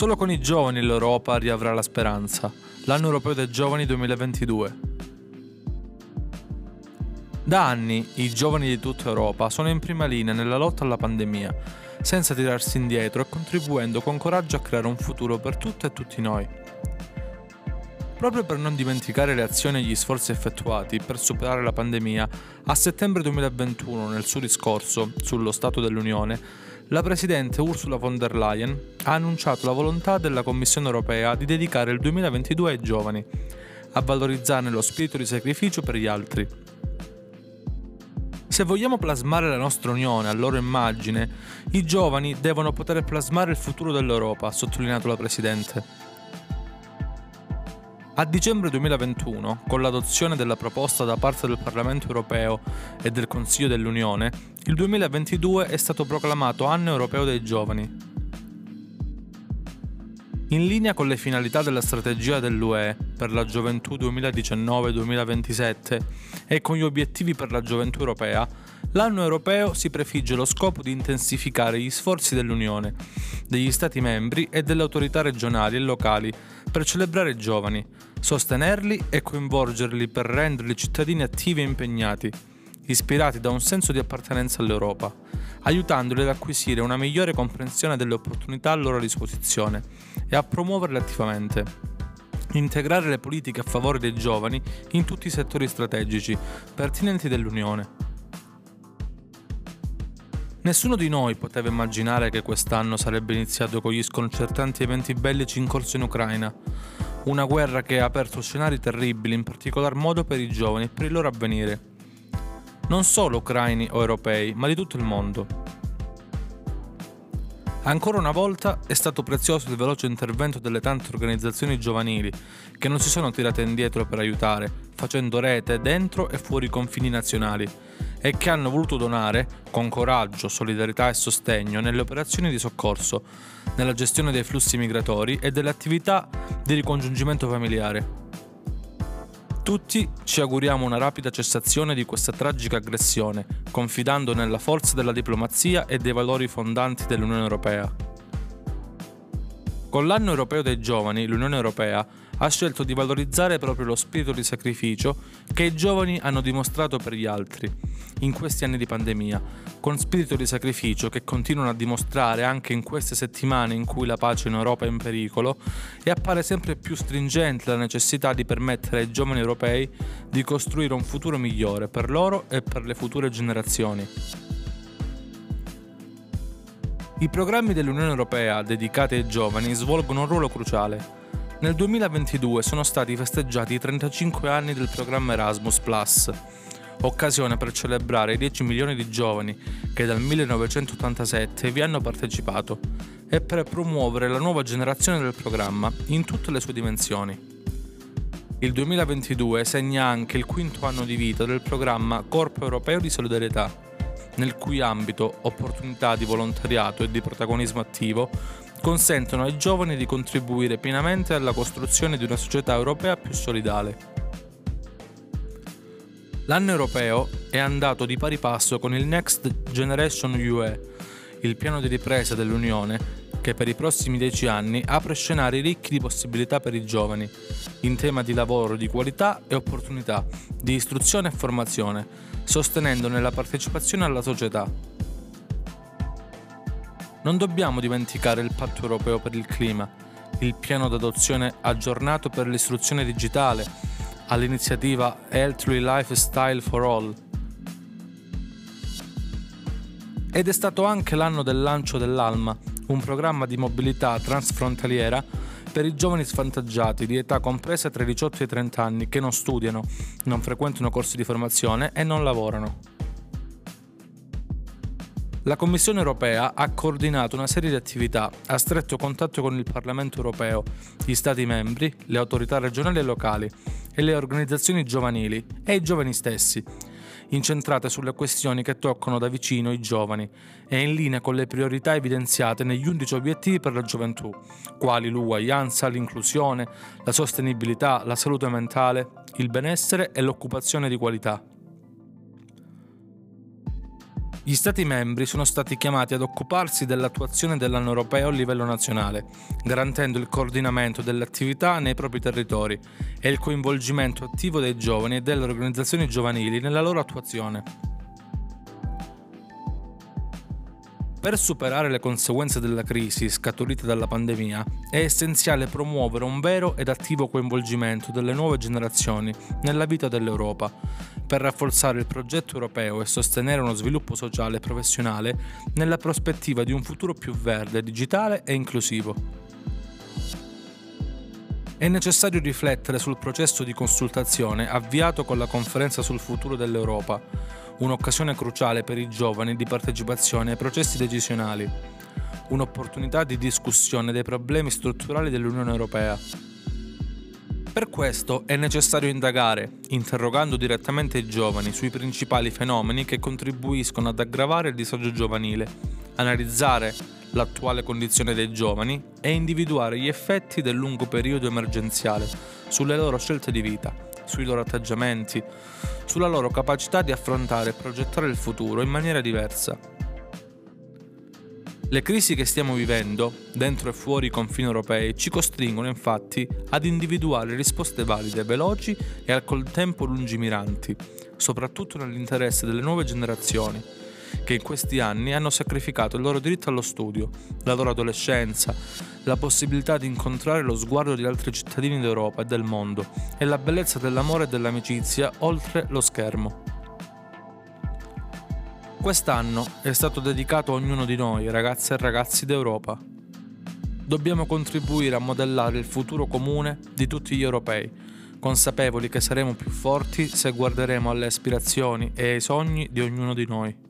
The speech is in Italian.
Solo con i giovani l'Europa riavrà la speranza. L'anno europeo dei giovani 2022. Da anni i giovani di tutta Europa sono in prima linea nella lotta alla pandemia, senza tirarsi indietro e contribuendo con coraggio a creare un futuro per tutte e tutti noi. Proprio per non dimenticare le azioni e gli sforzi effettuati per superare la pandemia, a settembre 2021, nel suo discorso sullo Stato dell'Unione, la Presidente Ursula von der Leyen ha annunciato la volontà della Commissione europea di dedicare il 2022 ai giovani, a valorizzarne lo spirito di sacrificio per gli altri. Se vogliamo plasmare la nostra Unione a loro immagine, i giovani devono poter plasmare il futuro dell'Europa, ha sottolineato la Presidente. A dicembre 2021, con l'adozione della proposta da parte del Parlamento europeo e del Consiglio dell'Unione, il 2022 è stato proclamato Anno europeo dei giovani. In linea con le finalità della strategia dell'UE per la gioventù 2019-2027 e con gli obiettivi per la gioventù europea, l'anno europeo si prefigge lo scopo di intensificare gli sforzi dell'Unione, degli Stati membri e delle autorità regionali e locali per celebrare i giovani, sostenerli e coinvolgerli per renderli cittadini attivi e impegnati, ispirati da un senso di appartenenza all'Europa, aiutandoli ad acquisire una migliore comprensione delle opportunità a loro disposizione e a promuoverle attivamente. Integrare le politiche a favore dei giovani in tutti i settori strategici pertinenti dell'Unione. Nessuno di noi poteva immaginare che quest'anno sarebbe iniziato con gli sconcertanti eventi bellici in corso in Ucraina, una guerra che ha aperto scenari terribili, in particolar modo per i giovani e per il loro avvenire. Non solo ucraini o europei, ma di tutto il mondo. Ancora una volta è stato prezioso il veloce intervento delle tante organizzazioni giovanili che non si sono tirate indietro per aiutare, facendo rete dentro e fuori i confini nazionali e che hanno voluto donare, con coraggio, solidarietà e sostegno, nelle operazioni di soccorso, nella gestione dei flussi migratori e delle attività di ricongiungimento familiare. Tutti ci auguriamo una rapida cessazione di questa tragica aggressione, confidando nella forza della diplomazia e dei valori fondanti dell'Unione Europea. Con l'anno europeo dei giovani, l'Unione Europea ha scelto di valorizzare proprio lo spirito di sacrificio che i giovani hanno dimostrato per gli altri in questi anni di pandemia, con spirito di sacrificio che continuano a dimostrare anche in queste settimane in cui la pace in Europa è in pericolo e appare sempre più stringente la necessità di permettere ai giovani europei di costruire un futuro migliore per loro e per le future generazioni. I programmi dell'Unione Europea dedicati ai giovani svolgono un ruolo cruciale nel 2022 sono stati festeggiati i 35 anni del programma Erasmus ⁇ occasione per celebrare i 10 milioni di giovani che dal 1987 vi hanno partecipato e per promuovere la nuova generazione del programma in tutte le sue dimensioni. Il 2022 segna anche il quinto anno di vita del programma Corpo Europeo di Solidarietà, nel cui ambito opportunità di volontariato e di protagonismo attivo consentono ai giovani di contribuire pienamente alla costruzione di una società europea più solidale. L'anno europeo è andato di pari passo con il Next Generation UE, il piano di ripresa dell'Unione che per i prossimi dieci anni apre scenari ricchi di possibilità per i giovani, in tema di lavoro di qualità e opportunità, di istruzione e formazione, sostenendone la partecipazione alla società. Non dobbiamo dimenticare il Patto europeo per il clima, il piano d'adozione aggiornato per l'istruzione digitale, all'iniziativa Healthy Lifestyle for All. Ed è stato anche l'anno del lancio dell'ALMA, un programma di mobilità transfrontaliera per i giovani svantaggiati di età compresa tra i 18 e i 30 anni che non studiano, non frequentano corsi di formazione e non lavorano. La Commissione europea ha coordinato una serie di attività a stretto contatto con il Parlamento europeo, gli Stati membri, le autorità regionali e locali e le organizzazioni giovanili e i giovani stessi, incentrate sulle questioni che toccano da vicino i giovani e in linea con le priorità evidenziate negli 11 obiettivi per la gioventù, quali l'uguaglianza, l'inclusione, la sostenibilità, la salute mentale, il benessere e l'occupazione di qualità. Gli Stati membri sono stati chiamati ad occuparsi dell'attuazione dell'anno europeo a livello nazionale, garantendo il coordinamento delle attività nei propri territori e il coinvolgimento attivo dei giovani e delle organizzazioni giovanili nella loro attuazione. Per superare le conseguenze della crisi scaturite dalla pandemia è essenziale promuovere un vero ed attivo coinvolgimento delle nuove generazioni nella vita dell'Europa, per rafforzare il progetto europeo e sostenere uno sviluppo sociale e professionale nella prospettiva di un futuro più verde, digitale e inclusivo. È necessario riflettere sul processo di consultazione avviato con la conferenza sul futuro dell'Europa, un'occasione cruciale per i giovani di partecipazione ai processi decisionali, un'opportunità di discussione dei problemi strutturali dell'Unione Europea. Per questo è necessario indagare, interrogando direttamente i giovani sui principali fenomeni che contribuiscono ad aggravare il disagio giovanile, analizzare l'attuale condizione dei giovani e individuare gli effetti del lungo periodo emergenziale sulle loro scelte di vita sui loro atteggiamenti, sulla loro capacità di affrontare e progettare il futuro in maniera diversa. Le crisi che stiamo vivendo, dentro e fuori i confini europei, ci costringono infatti ad individuare risposte valide, veloci e al contempo lungimiranti, soprattutto nell'interesse delle nuove generazioni, che in questi anni hanno sacrificato il loro diritto allo studio, la loro adolescenza, la possibilità di incontrare lo sguardo di altri cittadini d'Europa e del mondo e la bellezza dell'amore e dell'amicizia oltre lo schermo. Quest'anno è stato dedicato a ognuno di noi, ragazze e ragazzi d'Europa. Dobbiamo contribuire a modellare il futuro comune di tutti gli europei, consapevoli che saremo più forti se guarderemo alle aspirazioni e ai sogni di ognuno di noi.